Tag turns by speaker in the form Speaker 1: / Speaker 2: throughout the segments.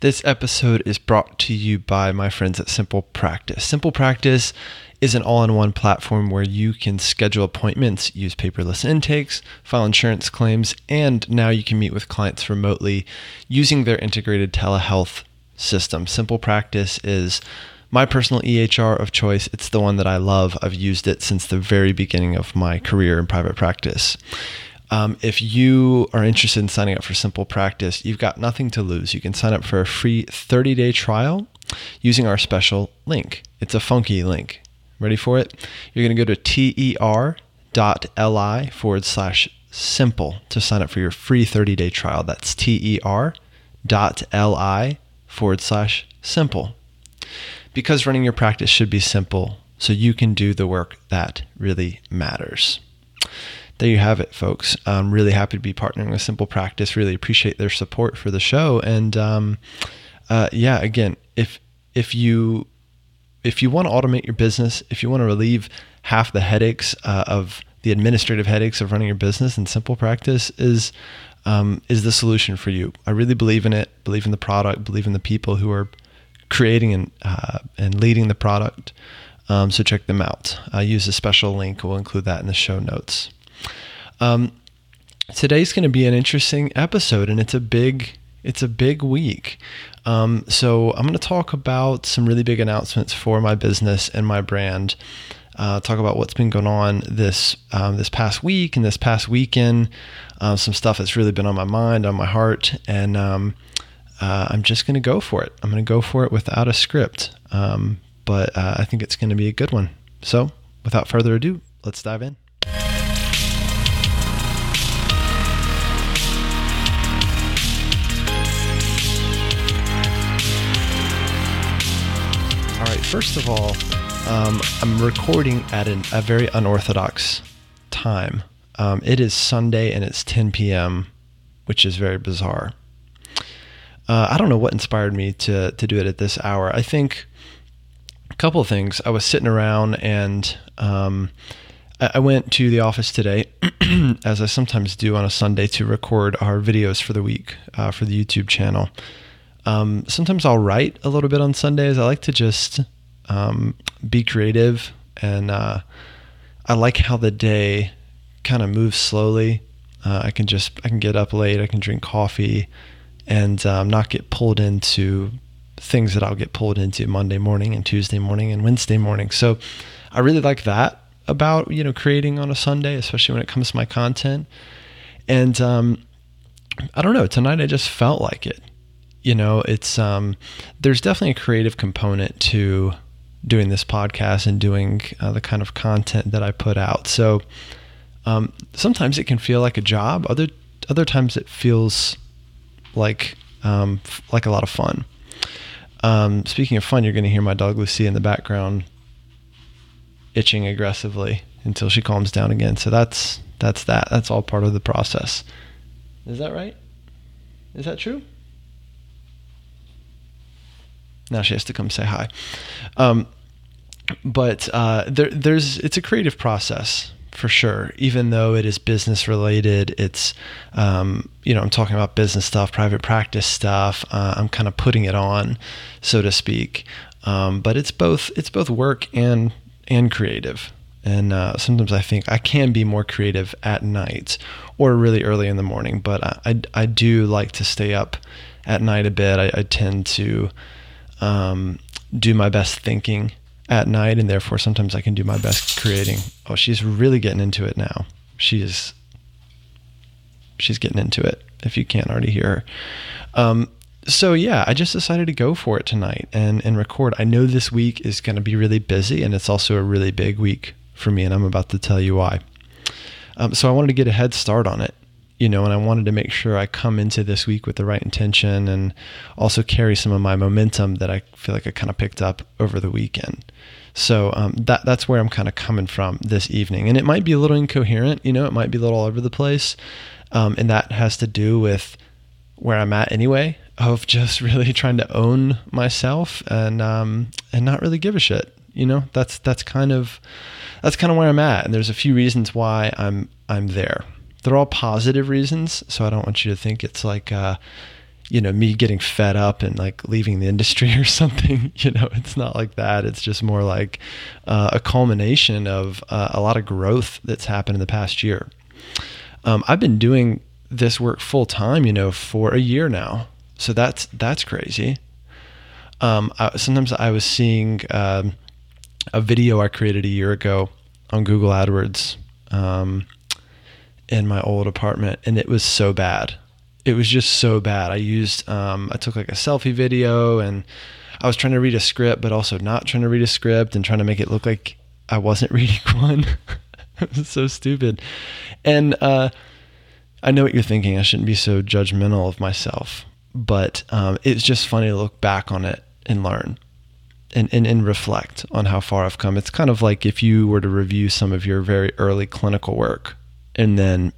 Speaker 1: This episode is brought to you by my friends at Simple Practice. Simple Practice is an all in one platform where you can schedule appointments, use paperless intakes, file insurance claims, and now you can meet with clients remotely using their integrated telehealth system. Simple Practice is my personal EHR of choice. It's the one that I love. I've used it since the very beginning of my career in private practice. Um, if you are interested in signing up for Simple Practice, you've got nothing to lose. You can sign up for a free 30 day trial using our special link. It's a funky link. Ready for it? You're going to go to ter.li forward slash simple to sign up for your free 30 day trial. That's ter.li forward slash simple. Because running your practice should be simple so you can do the work that really matters there you have it, folks. I'm really happy to be partnering with Simple Practice. Really appreciate their support for the show. And um, uh, yeah, again, if if you if you want to automate your business, if you want to relieve half the headaches uh, of the administrative headaches of running your business, and Simple Practice is um, is the solution for you. I really believe in it. Believe in the product. Believe in the people who are creating and uh, and leading the product. Um, so check them out. I use a special link. We'll include that in the show notes. Um, today's going to be an interesting episode, and it's a big it's a big week. Um, so I'm going to talk about some really big announcements for my business and my brand. Uh, talk about what's been going on this um, this past week and this past weekend. Uh, some stuff that's really been on my mind, on my heart, and um, uh, I'm just going to go for it. I'm going to go for it without a script, um, but uh, I think it's going to be a good one. So, without further ado, let's dive in. First of all, um, I'm recording at an, a very unorthodox time. Um, it is Sunday and it's 10 p.m., which is very bizarre. Uh, I don't know what inspired me to to do it at this hour. I think a couple of things. I was sitting around and um, I, I went to the office today, as I sometimes do on a Sunday, to record our videos for the week uh, for the YouTube channel. Um, sometimes I'll write a little bit on Sundays. I like to just um, be creative, and uh, I like how the day kind of moves slowly. Uh, I can just I can get up late, I can drink coffee, and um, not get pulled into things that I'll get pulled into Monday morning and Tuesday morning and Wednesday morning. So I really like that about you know creating on a Sunday, especially when it comes to my content. And um, I don't know. Tonight I just felt like it. You know, it's um, there's definitely a creative component to doing this podcast and doing uh, the kind of content that I put out. So um, sometimes it can feel like a job. Other other times it feels like um, f- like a lot of fun. Um, speaking of fun, you're going to hear my dog Lucy in the background itching aggressively until she calms down again. So that's that's that. That's all part of the process. Is that right? Is that true? Now she has to come say hi. Um, but uh, there, there's it's a creative process for sure. Even though it is business related, it's um, you know I'm talking about business stuff, private practice stuff. Uh, I'm kind of putting it on, so to speak. Um, but it's both it's both work and and creative. And uh, sometimes I think I can be more creative at night or really early in the morning. But I, I, I do like to stay up at night a bit. I, I tend to um, do my best thinking at night, and therefore sometimes I can do my best creating. Oh, she's really getting into it now. She is. She's getting into it. If you can't already hear her. Um, so yeah, I just decided to go for it tonight and and record. I know this week is going to be really busy, and it's also a really big week for me, and I'm about to tell you why. Um, so I wanted to get a head start on it you know, and I wanted to make sure I come into this week with the right intention and also carry some of my momentum that I feel like I kind of picked up over the weekend. So um, that that's where I'm kind of coming from this evening, and it might be a little incoherent, you know, it might be a little all over the place, um, and that has to do with where I'm at anyway, of just really trying to own myself and um, and not really give a shit. You know, that's that's kind of that's kind of where I'm at, and there's a few reasons why I'm I'm there they're all positive reasons. So I don't want you to think it's like, uh, you know, me getting fed up and like leaving the industry or something. You know, it's not like that. It's just more like uh, a culmination of uh, a lot of growth that's happened in the past year. Um, I've been doing this work full time, you know, for a year now. So that's that's crazy. Um, I, sometimes I was seeing um, a video I created a year ago on Google AdWords um, in my old apartment, and it was so bad it was just so bad. I used, um, I took like a selfie video and I was trying to read a script, but also not trying to read a script and trying to make it look like I wasn't reading one. it was so stupid. And uh, I know what you're thinking. I shouldn't be so judgmental of myself, but um, it's just funny to look back on it and learn. And, and, and reflect on how far I've come. It's kind of like if you were to review some of your very early clinical work and then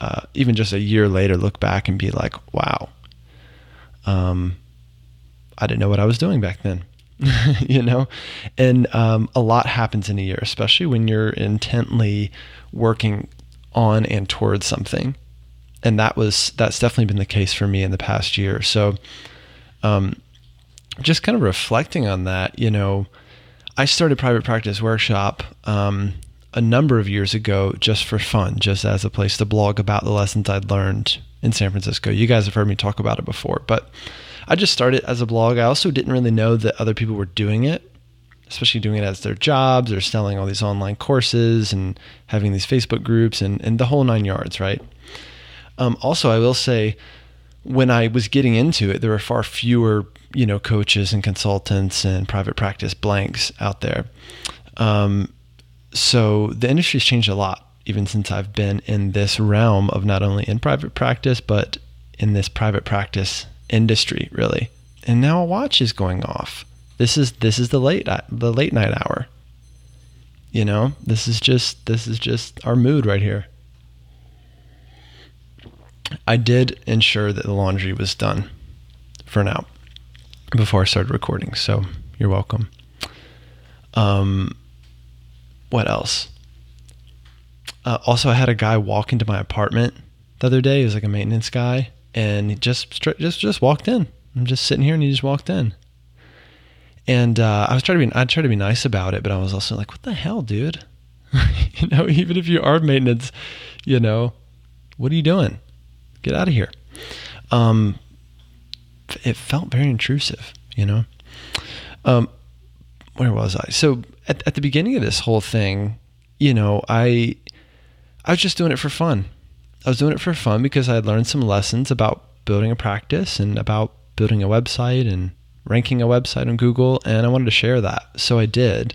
Speaker 1: uh, even just a year later look back and be like, wow, um, I didn't know what I was doing back then. you know, and um, a lot happens in a year, especially when you're intently working on and towards something. And that was that's definitely been the case for me in the past year. So, um, just kind of reflecting on that, you know, I started private practice workshop um, a number of years ago just for fun, just as a place to blog about the lessons I'd learned in San Francisco. You guys have heard me talk about it before, but I just started as a blog. I also didn't really know that other people were doing it, especially doing it as their jobs or selling all these online courses and having these Facebook groups and, and the whole nine yards, right? Um, also, I will say, when I was getting into it, there were far fewer, you know, coaches and consultants and private practice blanks out there. Um, so the industry's changed a lot even since I've been in this realm of not only in private practice but in this private practice industry really. And now a watch is going off. This is this is the late the late night hour. You know, this is just this is just our mood right here. I did ensure that the laundry was done for now before I started recording. So you're welcome. Um, what else? Uh, also, I had a guy walk into my apartment the other day. He was like a maintenance guy, and he just just just walked in. I'm just sitting here, and he just walked in. And uh, I was trying to be I tried to be nice about it, but I was also like, "What the hell, dude? you know, even if you are maintenance, you know, what are you doing? Get out of here." Um, it felt very intrusive, you know. Um, where was I? So at, at the beginning of this whole thing, you know, I I was just doing it for fun. I was doing it for fun because I had learned some lessons about building a practice and about building a website and ranking a website on Google, and I wanted to share that. So I did.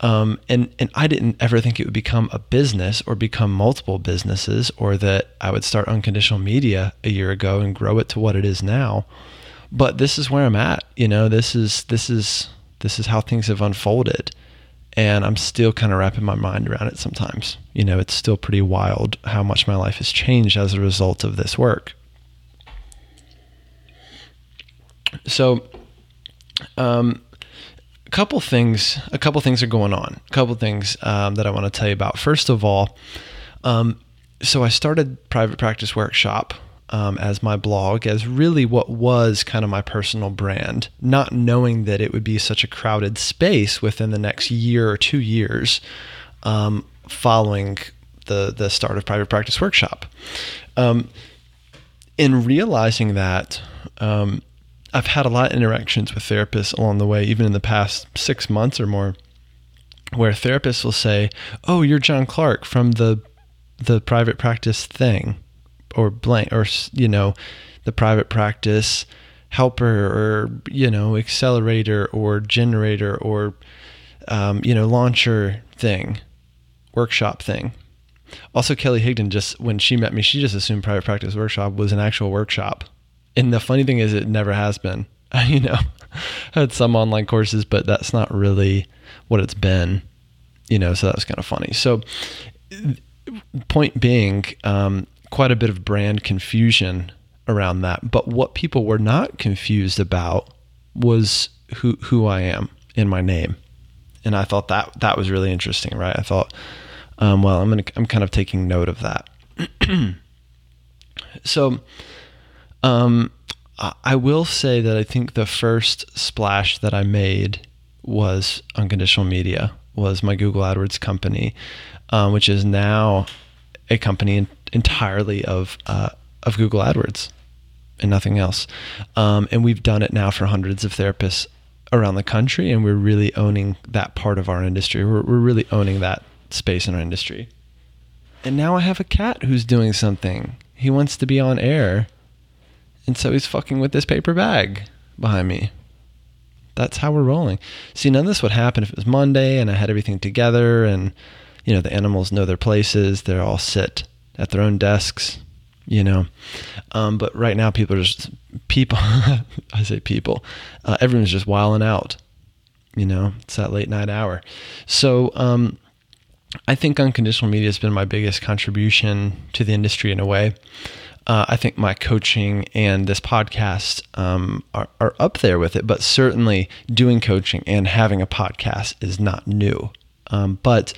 Speaker 1: Um, and and I didn't ever think it would become a business or become multiple businesses, or that I would start unconditional media a year ago and grow it to what it is now. But this is where I'm at. You know, this is this is this is how things have unfolded and I'm still kind of wrapping my mind around it sometimes. You know, it's still pretty wild how much my life has changed as a result of this work. So, um, a couple things, a couple things are going on. A couple things um, that I want to tell you about. First of all, um, so I started private practice workshop um, as my blog, as really what was kind of my personal brand, not knowing that it would be such a crowded space within the next year or two years um, following the, the start of Private Practice Workshop. Um, in realizing that, um, I've had a lot of interactions with therapists along the way, even in the past six months or more, where therapists will say, "Oh, you're John Clark from the the private practice thing," or blank or you know the private practice helper or you know accelerator or generator or um, you know launcher thing workshop thing. Also kelly higdon just when she met me she just assumed private practice workshop was an actual workshop. And the funny thing is it never has been. You know I had some online courses but that's not really what it's been you know so that was kind of funny. So point being um, quite a bit of brand confusion around that. But what people were not confused about was who who I am in my name, and I thought that that was really interesting. Right? I thought, um, well, I'm gonna I'm kind of taking note of that. so, um, I will say that I think the first splash that I made was unconditional media, was my Google AdWords company, um, which is now a company entirely of uh, of Google AdWords and nothing else. Um, and we've done it now for hundreds of therapists around the country, and we're really owning that part of our industry. We're, we're really owning that space in our industry. And now I have a cat who's doing something. He wants to be on air. And so he's fucking with this paper bag behind me. That's how we're rolling. See, none of this would happen if it was Monday and I had everything together and, you know, the animals know their places. They all sit at their own desks, you know. Um, but right now, people are just, people, I say people, uh, everyone's just wiling out, you know, it's that late night hour. So, um, I think unconditional media has been my biggest contribution to the industry in a way. Uh, I think my coaching and this podcast um, are, are, up there with it, but certainly doing coaching and having a podcast is not new. Um, but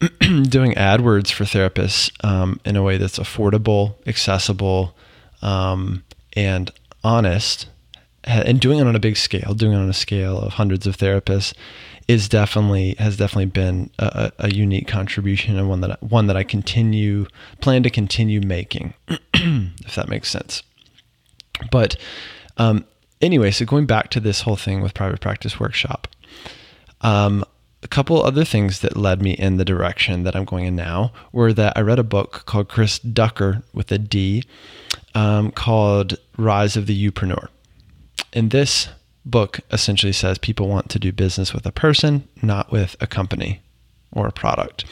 Speaker 1: doing AdWords for therapists um, in a way that's affordable, accessible, um, and honest, and doing it on a big scale, doing it on a scale of hundreds of therapists, is definitely has definitely been a, a unique contribution and one that I, one that I continue plan to continue making, if that makes sense. But um, anyway, so going back to this whole thing with private practice workshop, um, a couple other things that led me in the direction that I'm going in now were that I read a book called Chris Ducker with a D um, called Rise of the Youpreneur. And this book essentially says people want to do business with a person, not with a company or a product.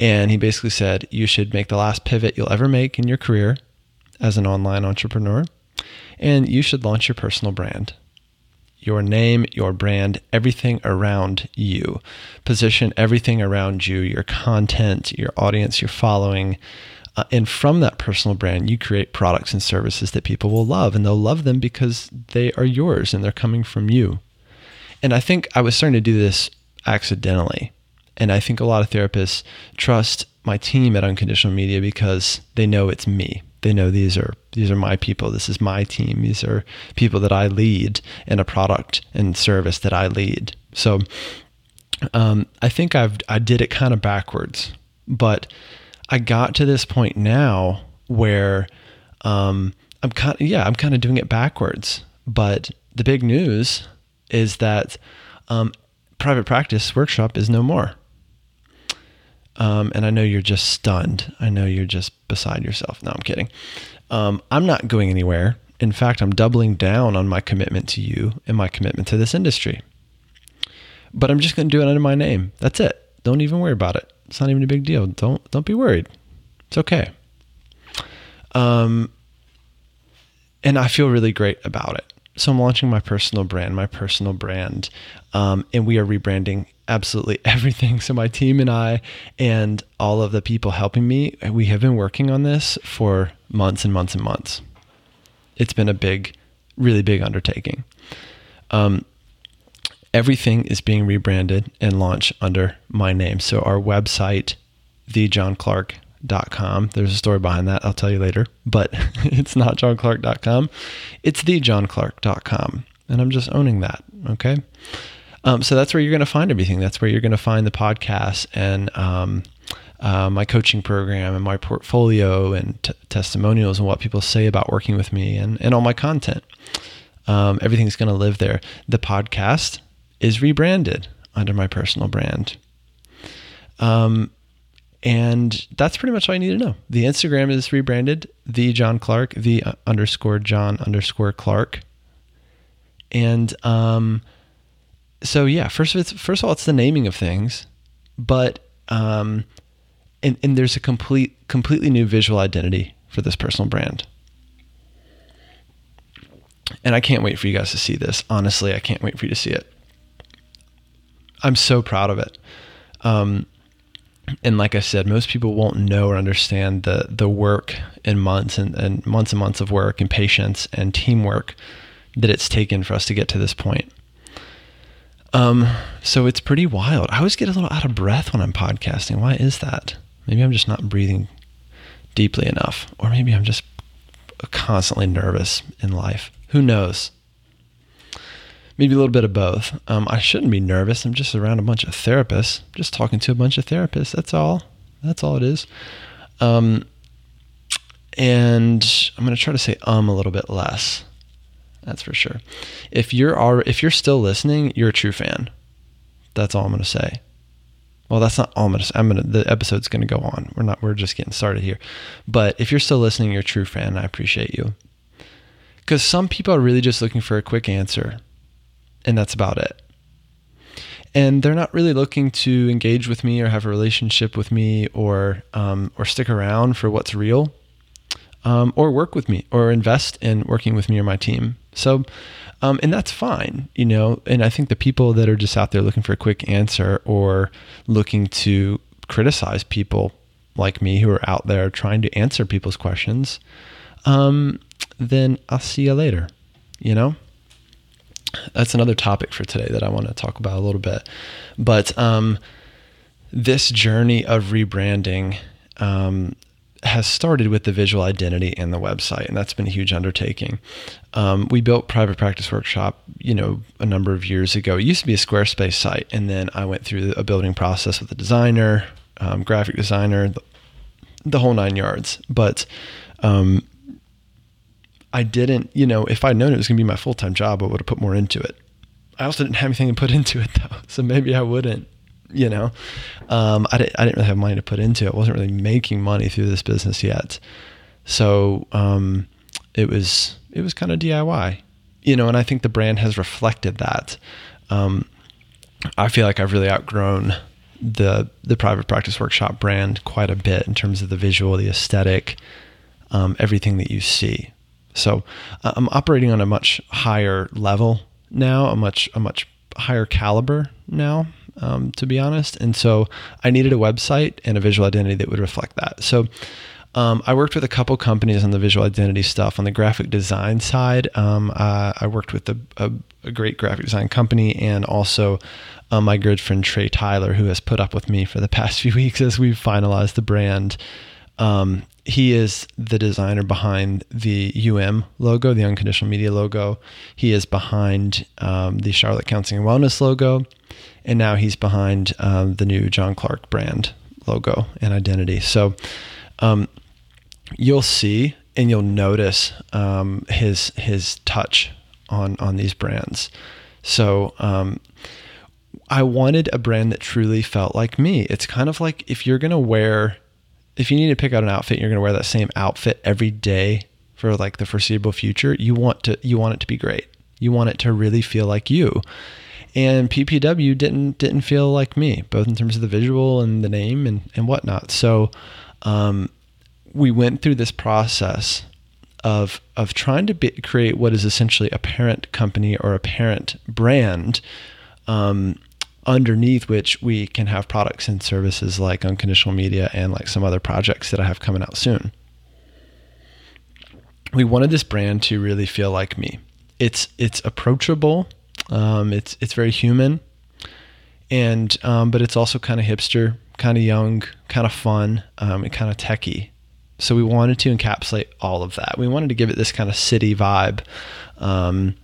Speaker 1: And he basically said you should make the last pivot you'll ever make in your career as an online entrepreneur, and you should launch your personal brand. Your name, your brand, everything around you. Position everything around you, your content, your audience, your following, uh, and from that personal brand, you create products and services that people will love, and they'll love them because they are yours and they're coming from you. And I think I was starting to do this accidentally. And I think a lot of therapists trust my team at Unconditional Media because they know it's me. They know these are these are my people. This is my team. These are people that I lead in a product and service that I lead. So um, I think I've I did it kind of backwards, but I got to this point now where um, I'm kind yeah, I'm kind of doing it backwards. But the big news is that um, private practice workshop is no more. Um, and I know you're just stunned. I know you're just beside yourself. No, I'm kidding. Um, I'm not going anywhere. In fact, I'm doubling down on my commitment to you and my commitment to this industry. But I'm just going to do it under my name. That's it. Don't even worry about it. It's not even a big deal. Don't don't be worried. It's okay. Um, and I feel really great about it. So I'm launching my personal brand, my personal brand, um, and we are rebranding absolutely everything. So my team and I, and all of the people helping me, we have been working on this for months and months and months. It's been a big, really big undertaking. Um, everything is being rebranded and launched under my name. So our website, thejohnclark.com. There's a story behind that. I'll tell you later, but it's not johnclark.com. It's thejohnclark.com. And I'm just owning that. Okay. Um, so that's where you're going to find everything. That's where you're going to find the podcast and um, uh, my coaching program and my portfolio and t- testimonials and what people say about working with me and, and all my content. Um, everything's going to live there. The podcast is rebranded under my personal brand. Um, and that's pretty much all you need to know. The Instagram is rebranded, the John Clark, the underscore John underscore Clark. And um, so yeah, first of first of all, it's the naming of things, but um, and and there's a complete completely new visual identity for this personal brand. And I can't wait for you guys to see this. Honestly, I can't wait for you to see it. I'm so proud of it. Um, and like I said, most people won't know or understand the the work and months and, and months and months of work and patience and teamwork that it's taken for us to get to this point. Um, so it's pretty wild. I always get a little out of breath when I'm podcasting. Why is that? Maybe I'm just not breathing deeply enough, or maybe I'm just constantly nervous in life. Who knows? Maybe a little bit of both. Um, I shouldn't be nervous. I'm just around a bunch of therapists, just talking to a bunch of therapists. That's all. That's all it is. Um, and I'm going to try to say um a little bit less. That's for sure. If you're if you're still listening, you're a true fan. That's all I'm going to say. Well, that's not all I'm going to say. I'm going to, the episode's going to go on. We're not, we're just getting started here. But if you're still listening, you're a true fan. I appreciate you. Because some people are really just looking for a quick answer, and that's about it. And they're not really looking to engage with me or have a relationship with me or um, or stick around for what's real, um, or work with me or invest in working with me or my team. So um, and that's fine, you know. And I think the people that are just out there looking for a quick answer or looking to criticize people like me who are out there trying to answer people's questions, um, then I'll see you later, you know? That's another topic for today that I want to talk about a little bit. But um, this journey of rebranding um, has started with the visual identity and the website, and that's been a huge undertaking. Um, we built Private Practice Workshop, you know, a number of years ago. It used to be a Squarespace site, and then I went through a building process with a designer, um, graphic designer, the, the, whole nine yards. But um, I didn't, you know, if I'd known it was going to be my full time job, I would have put more into it. I also didn't have anything to put into it though, so maybe I wouldn't you know, um, I, didn't, I didn't really have money to put into it. I wasn't really making money through this business yet. So um, it was it was kind of DIY, you know, and I think the brand has reflected that. Um, I feel like I've really outgrown the the private practice workshop brand quite a bit in terms of the visual, the aesthetic, um, everything that you see. So I'm operating on a much higher level now, a much a much higher caliber now um, to be honest. And so I needed a website and a visual identity that would reflect that. So um, I worked with a couple companies on the visual identity stuff. On the graphic design side, um, uh, I worked with a, a, a, great graphic design company and also uh, my good friend Trey Tyler, who has put up with me for the past few weeks as we've finalized the brand. Um, he is the designer behind the UM logo, the Unconditional Media logo. He is behind um, the Charlotte Counseling and Wellness logo and now he's behind um, the new John Clark brand logo and identity. So um, you'll see and you'll notice um, his his touch on on these brands. So um, I wanted a brand that truly felt like me. It's kind of like if you're gonna wear, if you need to pick out an outfit, you're gonna wear that same outfit every day for like the foreseeable future. You want to you want it to be great. You want it to really feel like you and PPW didn't didn't feel like me, both in terms of the visual and the name and and whatnot. So um, we went through this process of of trying to be, create what is essentially a parent company or a parent brand. Um, underneath which we can have products and services like unconditional media and like some other projects that I have coming out soon. We wanted this brand to really feel like me. It's it's approachable um, it's it's very human, and um, but it's also kind of hipster, kind of young, kind of fun, um, and kind of techy. So we wanted to encapsulate all of that. We wanted to give it this kind of city vibe, um,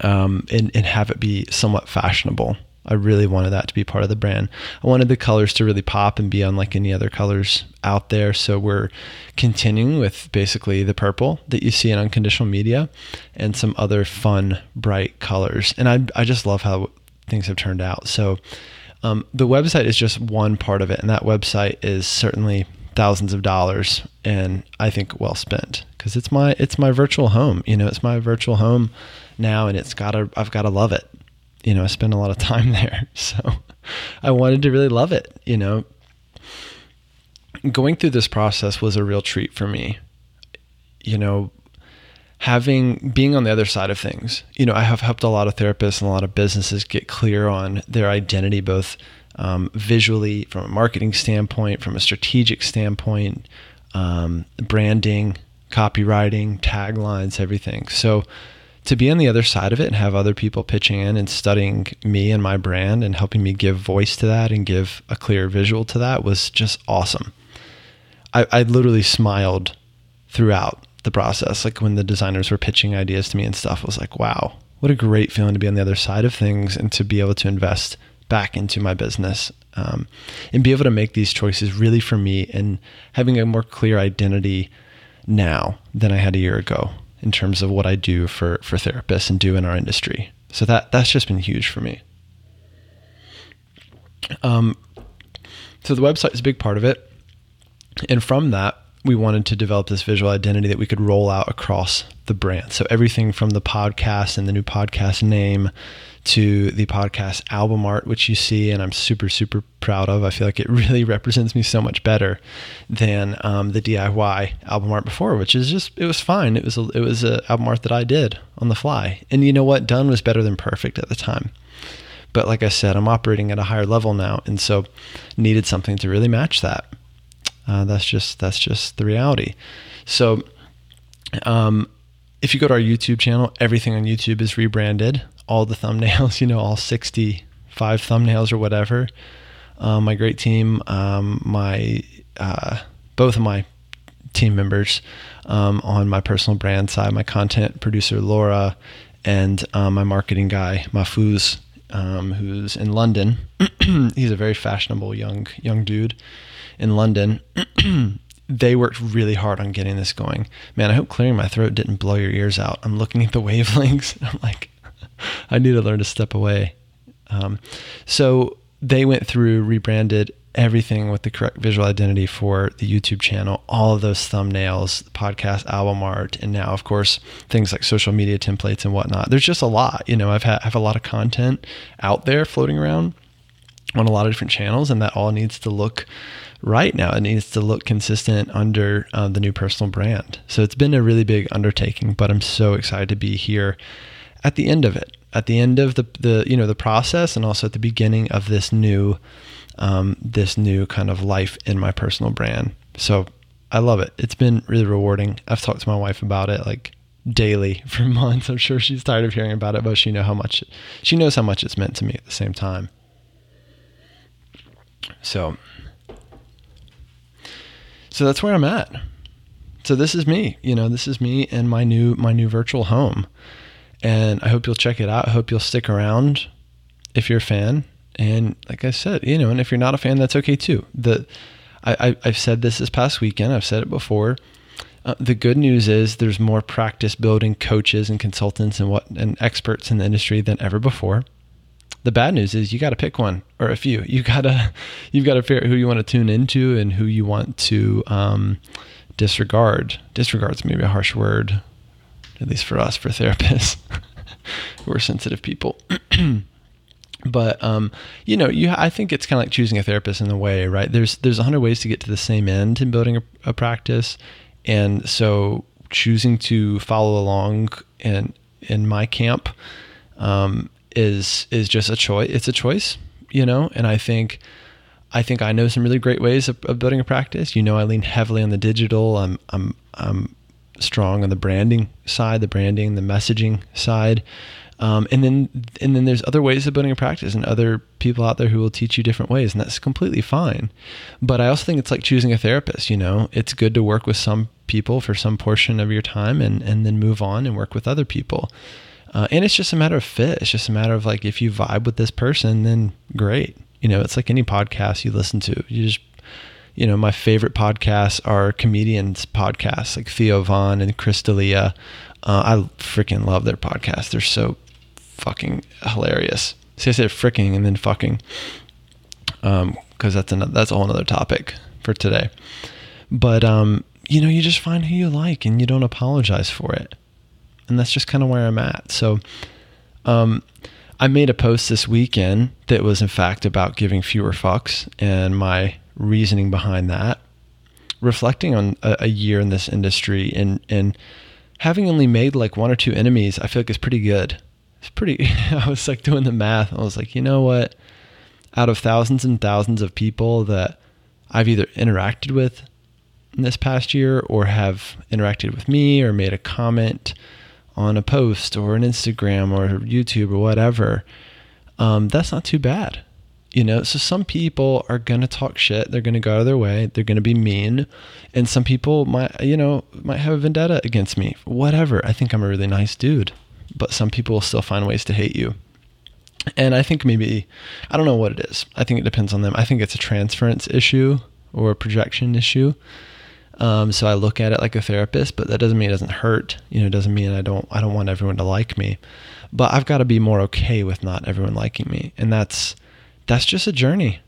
Speaker 1: um, and, and have it be somewhat fashionable. I really wanted that to be part of the brand. I wanted the colors to really pop and be unlike any other colors out there. So we're continuing with basically the purple that you see in unconditional media and some other fun, bright colors. And I, I just love how things have turned out. So um, the website is just one part of it. And that website is certainly thousands of dollars and I think well spent because it's my, it's my virtual home. You know, it's my virtual home now and it's gotta, I've got to love it you know, I spent a lot of time there. So I wanted to really love it, you know. Going through this process was a real treat for me. You know, having being on the other side of things. You know, I have helped a lot of therapists and a lot of businesses get clear on their identity both um, visually from a marketing standpoint, from a strategic standpoint, um, branding, copywriting, taglines, everything. So to be on the other side of it and have other people pitching in and studying me and my brand and helping me give voice to that and give a clear visual to that was just awesome. I, I literally smiled throughout the process. Like when the designers were pitching ideas to me and stuff, I was like, wow, what a great feeling to be on the other side of things and to be able to invest back into my business um, and be able to make these choices really for me and having a more clear identity now than I had a year ago in terms of what I do for for therapists and do in our industry. So that that's just been huge for me. Um, so the website is a big part of it, and from that we wanted to develop this visual identity that we could roll out across the brand. So everything from the podcast and the new podcast name to the podcast album art, which you see, and I'm super, super proud of. I feel like it really represents me so much better than um, the DIY album art before, which is just it was fine. It was a, it was a album art that I did on the fly, and you know what? Done was better than perfect at the time. But like I said, I'm operating at a higher level now, and so needed something to really match that. Uh, that's just that's just the reality. So, um, if you go to our YouTube channel, everything on YouTube is rebranded. All the thumbnails, you know, all 65 thumbnails or whatever. Um, my great team, um, my uh, both of my team members um, on my personal brand side, my content producer Laura, and um, my marketing guy Mahfouz, um, who's in London. He's a very fashionable young young dude in London. they worked really hard on getting this going. Man, I hope clearing my throat didn't blow your ears out. I'm looking at the wavelengths. I'm like, I need to learn to step away. Um, so they went through, rebranded everything with the correct visual identity for the YouTube channel, all of those thumbnails, podcast album art, and now, of course, things like social media templates and whatnot. There's just a lot. You know, I've had I have a lot of content out there floating around on a lot of different channels, and that all needs to look right now. It needs to look consistent under uh, the new personal brand. So it's been a really big undertaking, but I'm so excited to be here at the end of it, at the end of the the you know the process, and also at the beginning of this new um, this new kind of life in my personal brand. So I love it. It's been really rewarding. I've talked to my wife about it like daily for months. I'm sure she's tired of hearing about it, but she know how much she knows how much it's meant to me at the same time. So so that's where I'm at. So this is me, you know, this is me and my new my new virtual home. And I hope you'll check it out. I hope you'll stick around if you're a fan. And like I said, you know, and if you're not a fan, that's okay too. The I, I have said this this past weekend. I've said it before. Uh, the good news is there's more practice building coaches and consultants and what and experts in the industry than ever before. The bad news is you got to pick one or a few. You gotta you've got to figure out who you want to tune into and who you want to um, disregard. Disregard's maybe a harsh word, at least for us, for therapists. We're sensitive people. but um, you know, you I think it's kind of like choosing a therapist in a way, right? There's there's a hundred ways to get to the same end in building a, a practice, and so choosing to follow along in in my camp um, is is just a choice. It's a choice, you know. And I think I think I know some really great ways of, of building a practice. You know, I lean heavily on the digital. I'm I'm I'm strong on the branding side, the branding, the messaging side. Um, and then and then there's other ways of building a practice and other people out there who will teach you different ways and that's completely fine but i also think it's like choosing a therapist you know it's good to work with some people for some portion of your time and and then move on and work with other people uh, and it's just a matter of fit. It's just a matter of like if you vibe with this person, then great. You know, it's like any podcast you listen to. You just, you know, my favorite podcasts are comedians podcasts like Theo Von and Chris D'Elia. Uh, I freaking love their podcasts. They're so fucking hilarious. See, I said freaking and then fucking, um, because that's another that's a whole other topic for today. But um, you know, you just find who you like and you don't apologize for it and that's just kind of where I'm at. So, um, I made a post this weekend that was in fact about giving fewer fucks and my reasoning behind that, reflecting on a, a year in this industry and and having only made like one or two enemies, I feel like is pretty good. It's pretty. I was like doing the math. I was like, you know what? Out of thousands and thousands of people that I've either interacted with in this past year or have interacted with me or made a comment on a post or an Instagram or YouTube or whatever, um, that's not too bad. You know, so some people are to talk shit. They're to go out of their way. They're to be mean. And some people might, you know, might have a vendetta against me. Whatever. I think I'm a really nice dude. But some people will still find ways to hate you. And I think maybe, I don't know what it is. I think it depends on them. I think it's a transference issue or a projection issue. Um, so I look at it like a therapist, but that doesn't mean it doesn't hurt. You know, it doesn't mean I don't I don't want everyone to like me. But I've got to be more okay with not everyone liking me, and that's that's just a journey.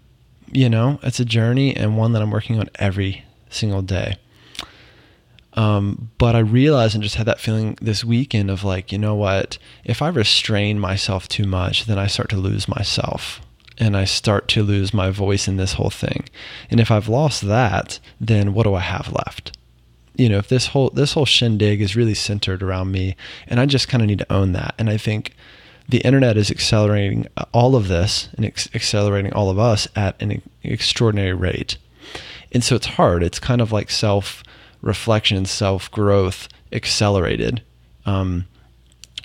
Speaker 1: You know, it's a journey and one that I'm working on every single day. Um, but I realized and just had that feeling this weekend of like, you know what? If I restrain myself too much, then I start to lose myself and I start to lose my voice in this whole thing. And if I've lost that, then what do I have left? You know, if this whole this whole shindig is really centered around me, and I just kind of need to own that. And I think the internet is accelerating all of this and ex- accelerating all of us at an extraordinary rate. And so it's hard. It's kind of like self reflection, self growth accelerated. Um,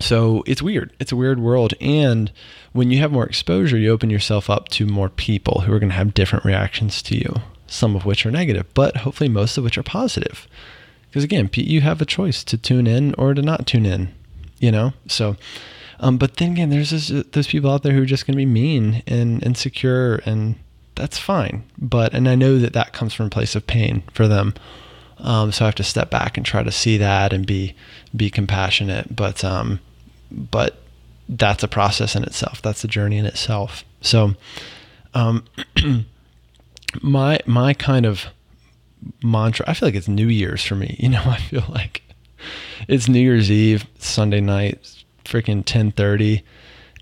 Speaker 1: so it's weird. It's a weird world. And when you have more exposure, you open yourself up to more people who are going to have different reactions to you, some of which are negative, but hopefully most of which are positive. Because again, you have a choice to tune in or to not tune in, you know? So, um, but then again, there's this, those people out there who are just going to be mean and insecure, and that's fine. But, and I know that that comes from a place of pain for them. Um, so I have to step back and try to see that and be, be compassionate. But, um, but that's a process in itself. That's a journey in itself. So, um, my my kind of mantra. I feel like it's New Year's for me. You know, I feel like it's New Year's Eve, Sunday night, freaking ten thirty.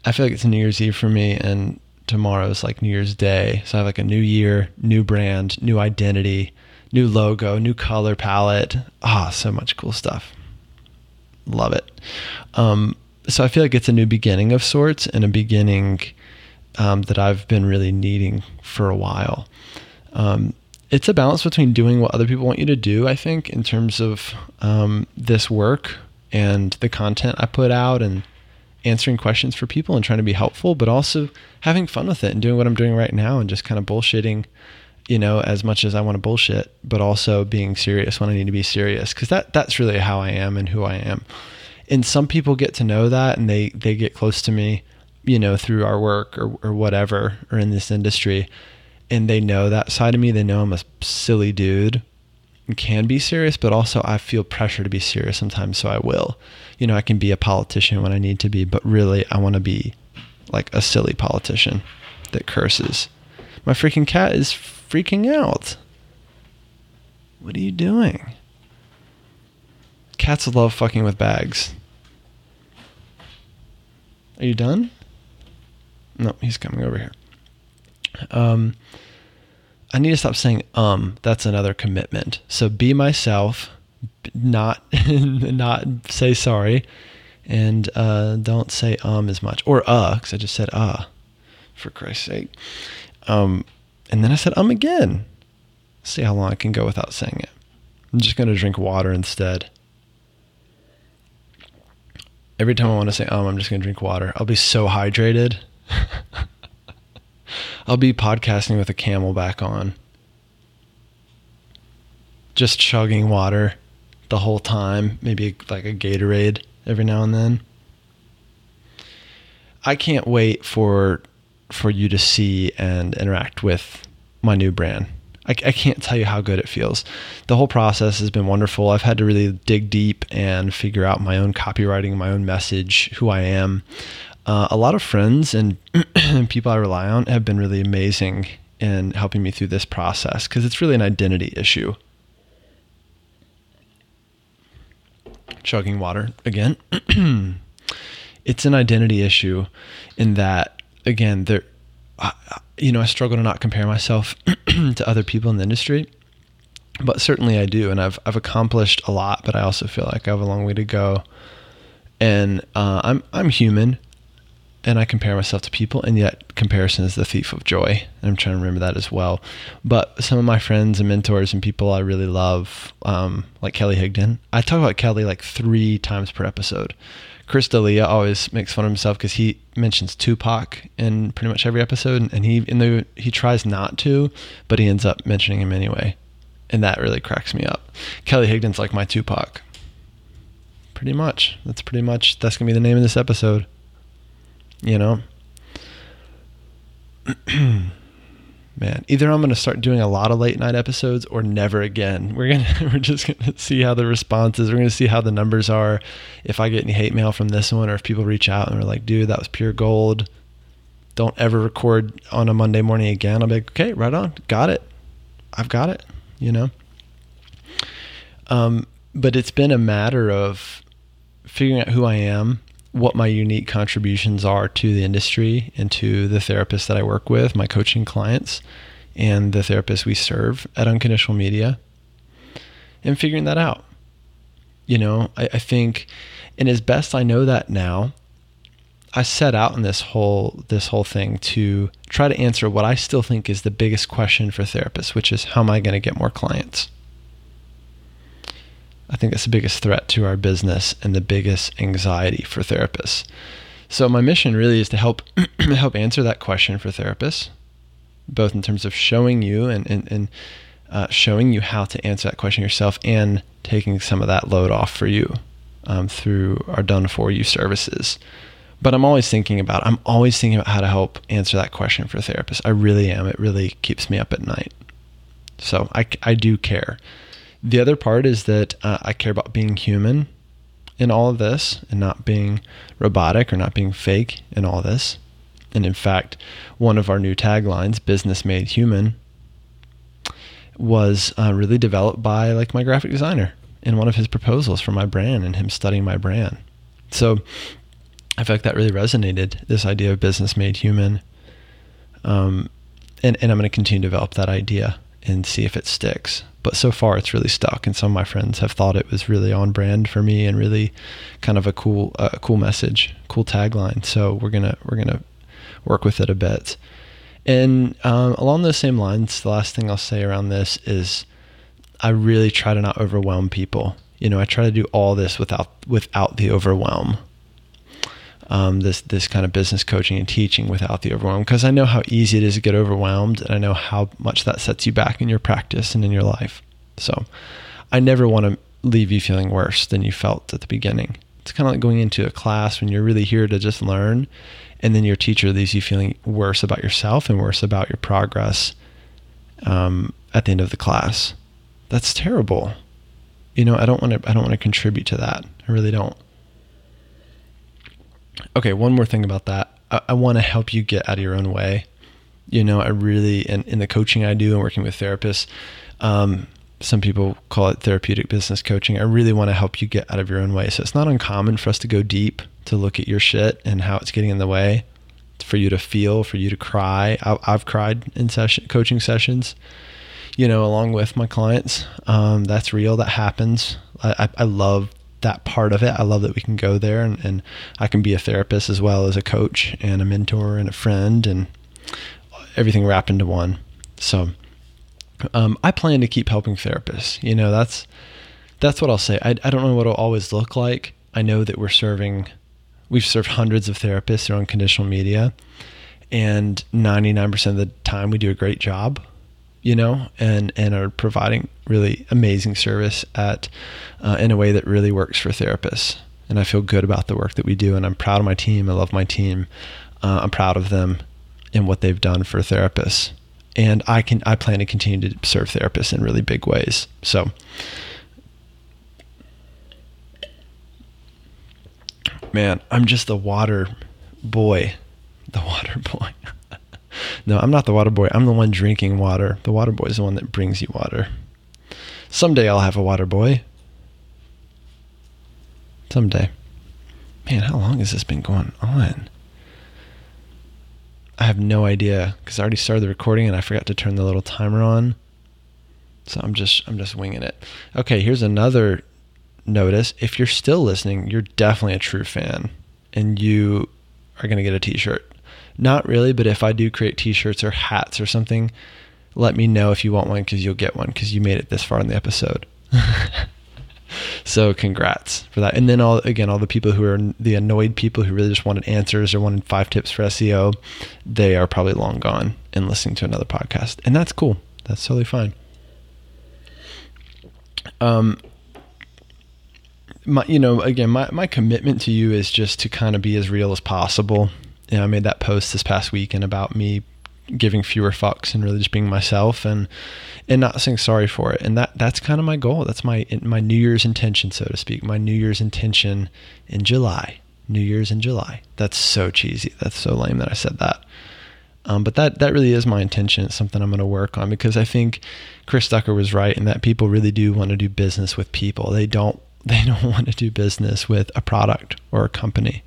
Speaker 1: I feel like it's New Year's Eve for me, and tomorrow's like New Year's Day. So I have like a new year, new brand, new identity, new logo, new color palette. Ah, so much cool stuff. Love it. Um, so I feel like it's a new beginning of sorts and a beginning um, that I've been really needing for a while. Um, it's a balance between doing what other people want you to do, I think, in terms of um, this work and the content I put out and answering questions for people and trying to be helpful, but also having fun with it and doing what I'm doing right now and just kind of bullshitting, you know, as much as I want to bullshit, but also being serious when I need to be serious. Cause that, that's really how I am and who I am and some people get to know that and they they get close to me you know through our work or, or whatever or in this industry and they know that side of me. They know i'm a silly dude can be serious but also i feel pressure to be serious sometimes so i will. You know i can be a politician when i need to be but really i want to be like a silly politician that curses. My freaking cat is freaking out. What are you doing? Cats love fucking with bags are you done? No, he's coming over here. Um, I need to stop saying um. That's another commitment. So be myself, not not say sorry, and uh, don't say um as much or uh because I just said uh, for Christ's sake. Um, and then I said um again. See how long I can go without saying it. I'm just gonna drink water instead every time I want to say um, I'm just gonna drink water. I'll be so hydrated. I'll be podcasting with a CamelBak on. Just chugging water the whole time, maybe like a Gatorade every now and then. I can't wait for for you to see and interact with my new brand. I, I can't tell you how good it feels. The whole process has been wonderful. I've had to really dig deep and figure out my own copywriting, my own message, who I am. Uh, a lot of friends and people I rely on have been really amazing in helping me through this process because it's really an identity issue. Chugging water again. it's an identity issue in that, again, there you know, I struggle to not compare myself to other people in the industry, but certainly I do, and I've I've accomplished a lot, but I also feel like I have a long way to go. And uh, I'm I'm human, and I compare myself to people, and yet comparison is the thief of joy. And I'm trying to remember that as well. But some of my friends and mentors and people I really love, um, like Kelly Higdon, I talk about Kelly like three times per episode Chris D'Elia always makes fun of himself because he mentions Tupac in pretty much every episode, and he, in the he tries not to, but he ends up mentioning him anyway, and that really cracks me up. Kelly Higdon's like my Tupac. Pretty much. That's pretty much. That's gonna be the name of this episode. You know. man either i'm going to start doing a lot of late night episodes or never again. We're going to we're just going to see how the response is we're going to see how the numbers are. If i get any hate mail from this one or if people reach out and are like dude that was pure gold. Don't ever record on a monday morning again. I'll be like okay right on. Got it. I've got it you know? Um, but it's been a matter of figuring out who i am what my unique contributions are to the industry and to the therapists that I work with, my coaching clients, and the therapists we serve at Unconditional Media, and figuring that out. You know, I, I think, and as best I know that now, I set out in this whole this whole thing to try to answer what I still think is the biggest question for therapists, which is how am I going to get more clients? I think that's the biggest threat to our business and the biggest anxiety for therapists. So my mission really is to help help answer that question for therapists, both in terms of showing you and and, and uh, showing you how to answer that question yourself, and taking some of that load off for you um, through our done for you services. But I'm always thinking about I'm always thinking about how to help answer that question for therapists. I really am. It really keeps me up at night. So I I do care. The other part is that uh, I care about being human in all of this and not being robotic or not being fake in all this. And in fact, one of our new taglines, "Business Made Human," was uh, really developed by like my graphic designer in one of his proposals for my brand and him studying my brand. So I feel like that really resonated. This idea of business made human, um, and and I'm going to continue to develop that idea and see if it sticks. But so far it's really stuck and some of my friends have thought it was really on brand for me and really kind of a cool a cool message cool tagline. So we're gonna we're gonna work with it a bit. And um, along those same lines the last thing i'll say around this is i really try to not overwhelm people. You know i try to do all this without without the overwhelm um, this this kind of business coaching and teaching without the overwhelm because I know how easy it is to get overwhelmed and I know how much that sets you back in your practice and in your life. So I never want to leave you feeling worse than you felt at the beginning. It's kind of like going into a class when you're really here to just learn and then your teacher leaves you feeling worse about yourself and worse about your progress um, at the end of the class. That's terrible. You know, I don't want to I don't want to contribute to that. I really don't. Okay, one more thing about that. I, I want to help you get out of your own way. You know, I really, in, the coaching I do and working with therapists, um, some people call it therapeutic business coaching. I really want to help you get out of your own way. So it's not uncommon for us to go deep to look at your shit and how it's getting in the way, for you to feel, for you to cry. I, have cried in session coaching sessions, you know, along with my clients. Um, that's real. That happens. I, I love that part of it. I love that we can go there and, and I can be a therapist as well as a coach and a mentor and a friend and everything wrapped into one. So um, I plan to keep helping therapists. You know, that's that's what I'll say. I, I don't know what it'll always look like. I know that we're serving, we've served hundreds of therapists through unconditional media, and 99% of the time we do a great job you know, and and are providing really amazing service at uh, in a way that really works for therapists. And I feel good about the work that we do, and I'm proud of my team. I love my team. Uh, I'm proud of them and what they've done for therapists. And I can I plan to continue to serve therapists in really big ways. So. Man, I'm just the water boy. The water boy. No, I'm not the water boy. I'm the one drinking water. The water boy is the one that brings you water. Someday I'll have a water boy. Someday. Man, how long has this been going on? I have no idea because I already started the recording and I forgot to turn the little timer on. So I'm just I'm just winging it. Okay, here's another notice. If you're still listening, you're definitely a true fan and you are going to get a t-shirt. Not really, but if I do create t-shirts or hats or something, let me know if you want one because you'll get one because you made it this far in the episode. so congrats for that. And then all again, all the people who are the annoyed people who really just wanted answers or wanted five tips for SEO, they are probably long gone and listening to another podcast, and that's cool. That's totally fine. Um, my, you know, again, my, my commitment to you is just to kind of be as real as possible. You know, I made that post this past weekend about me giving fewer fucks and really just being myself and and not saying sorry for it. And that that's kind of my goal. That's my my New Year's intention, so to speak. My New Year's intention in July. New Year's in July. That's so cheesy. That's so lame that I said that. Um, but that that really is my intention. It's something I'm going to work on because I think Chris Ducker was right in that people really do want to do business with people. They don't they don't want to do business with a product or a company.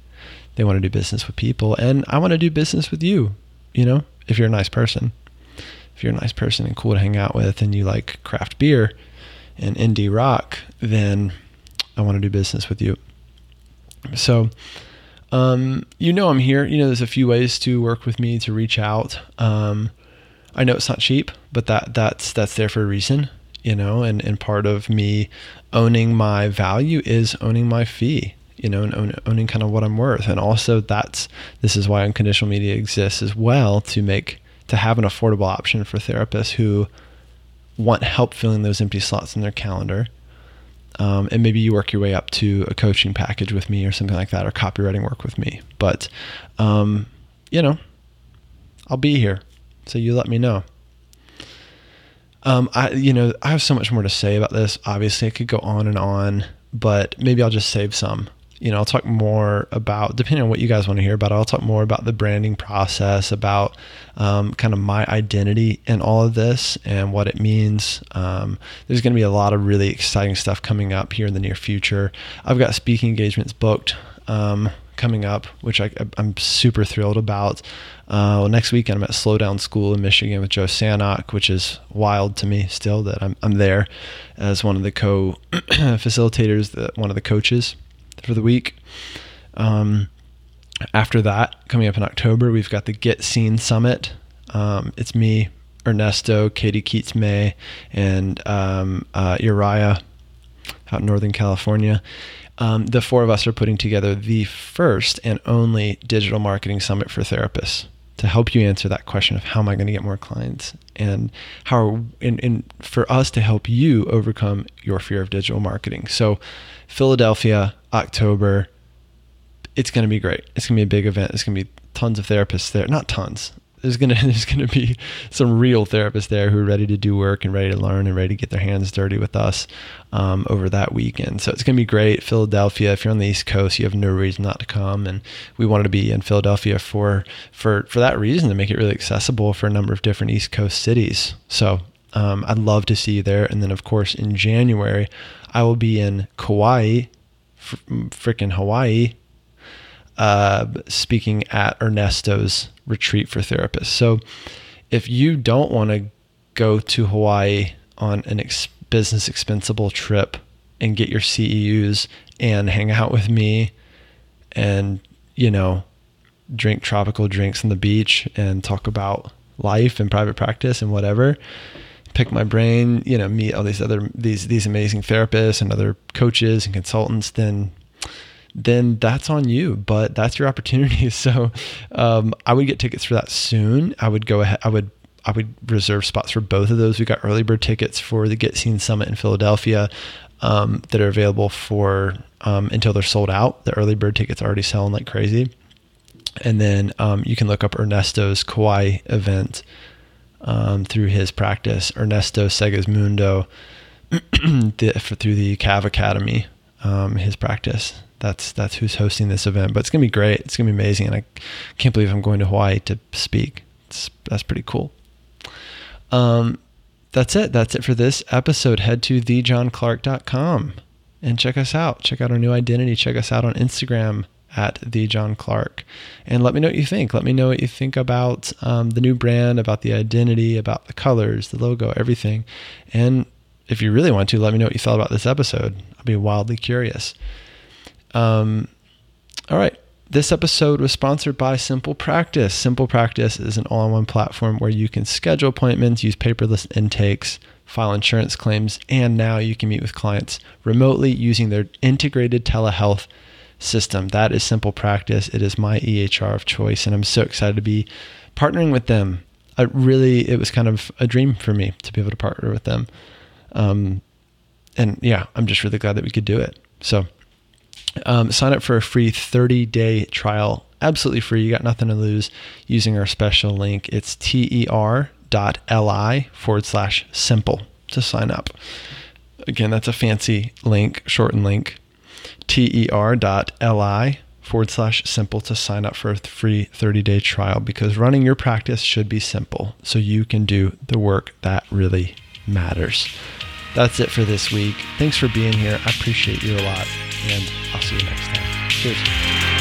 Speaker 1: They want to do business with people, and I want to do business with you. You know, if you're a nice person, if you're a nice person and cool to hang out with, and you like craft beer and indie rock, then I want to do business with you. So, um, you know, I'm here. You know, there's a few ways to work with me to reach out. Um, I know it's not cheap, but that that's that's there for a reason you know, and, and part of me owning my value is owning my fee, you know, and own, owning kind of what I'm worth. And also that's, this is why unconditional media exists as well to make, to have an affordable option for therapists who want help filling those empty slots in their calendar. Um, and maybe you work your way up to a coaching package with me or something like that, or copywriting work with me. But, um, you know, I'll be here. So you let me know. Um, I, you know, I have so much more to say about this. Obviously, I could go on and on, but maybe I'll just save some. You know, I'll talk more about, depending on what you guys want to hear about, I'll talk more about the branding process, about um, kind of my identity in all of this and what it means. Um, there's going to be a lot of really exciting stuff coming up here in the near future. I've got speaking engagements booked. Um, coming up, which I, am super thrilled about. Uh, well, next weekend I'm at Slowdown School in Michigan with Joe Sanok, which is wild to me still that I'm, I'm there as one of the co facilitators, one of the coaches for the week. Um, after that, coming up in October, we've got the Get Seen Summit. Um, it's me, Ernesto, Katie Keats May, and um, uh, Uriah out in Northern California um, the four of us are putting together the first and only digital marketing summit for therapists to help you answer that question of how am I going to get more clients and how and, for us to help you overcome your fear of digital marketing. So Philadelphia, October, it's going to be great. It's going to be a big event. It's going to be tons of therapists there. Not tons, there's gonna there's gonna be some real therapists there who are ready to do work and ready to learn and ready to get their hands dirty with us um, over that weekend. So it's gonna be great. Philadelphia, if you're on the East Coast, you have no reason not to come. And we wanted to be in Philadelphia for for for that reason to make it really accessible for a number of different East Coast cities. So um, I'd love to see you there. And then of course in January, I will be in Kauai, freaking Hawaii, uh, speaking at Ernesto's retreat for therapists. So if you don't want to go to Hawaii on an ex- business expensible trip and get your CEUs and hang out with me and, you know, drink tropical drinks on the beach and talk about life and private practice and whatever pick my brain you know meet all these other these these amazing therapists and other coaches and consultants then then that's on you. But that's your opportunity. So um, I would get tickets for that soon. I would go ahead. I would I would reserve spots for both of those. We got early bird tickets for the Get Seen Summit in Philadelphia um, that are available for um, until they're sold out. The early bird tickets are already selling like crazy. And then um, you can look up Ernesto's Kauai event um, through his practice, Ernesto Segismundo, through the Cav Academy, um, his practice that's that's who's hosting this event. But it's gonna be great. It's gonna be amazing, and I can't believe I'm going to Hawaii to speak. It's, that's pretty cool. Um, that's it. That's it for this episode. Head to thejohnclark.com and check us out. Check out our new identity. Check us out on Instagram at the John Clark, and let me know what you think. Let me know what you think about um, the new brand, about the identity, about the colors, the logo, everything. And if you really want to, let me know what you thought about this episode. I'll be wildly curious. Um, all right. This episode was sponsored by Simple Practice. Simple Practice is an all in one platform where you can schedule appointments, use paperless intakes, file insurance claims, and now you can meet with clients remotely using their integrated telehealth system. That is Simple Practice. It is my EHR of choice, and I'm so excited to be partnering with them. I really, it was kind of a dream for me to be able to partner with them. Um, and yeah, I'm just really glad that we could do it. So um, sign up for a free 30 day trial, absolutely free. You got nothing to lose using our special link. It's ter.li forward slash simple to sign up. Again, that's a fancy link, shortened link ter.li forward slash simple to sign up for a free 30 day trial because running your practice should be simple so you can do the work that really matters. That's it for this week. Thanks for being here. I appreciate you a lot, and I'll see you next time. Cheers.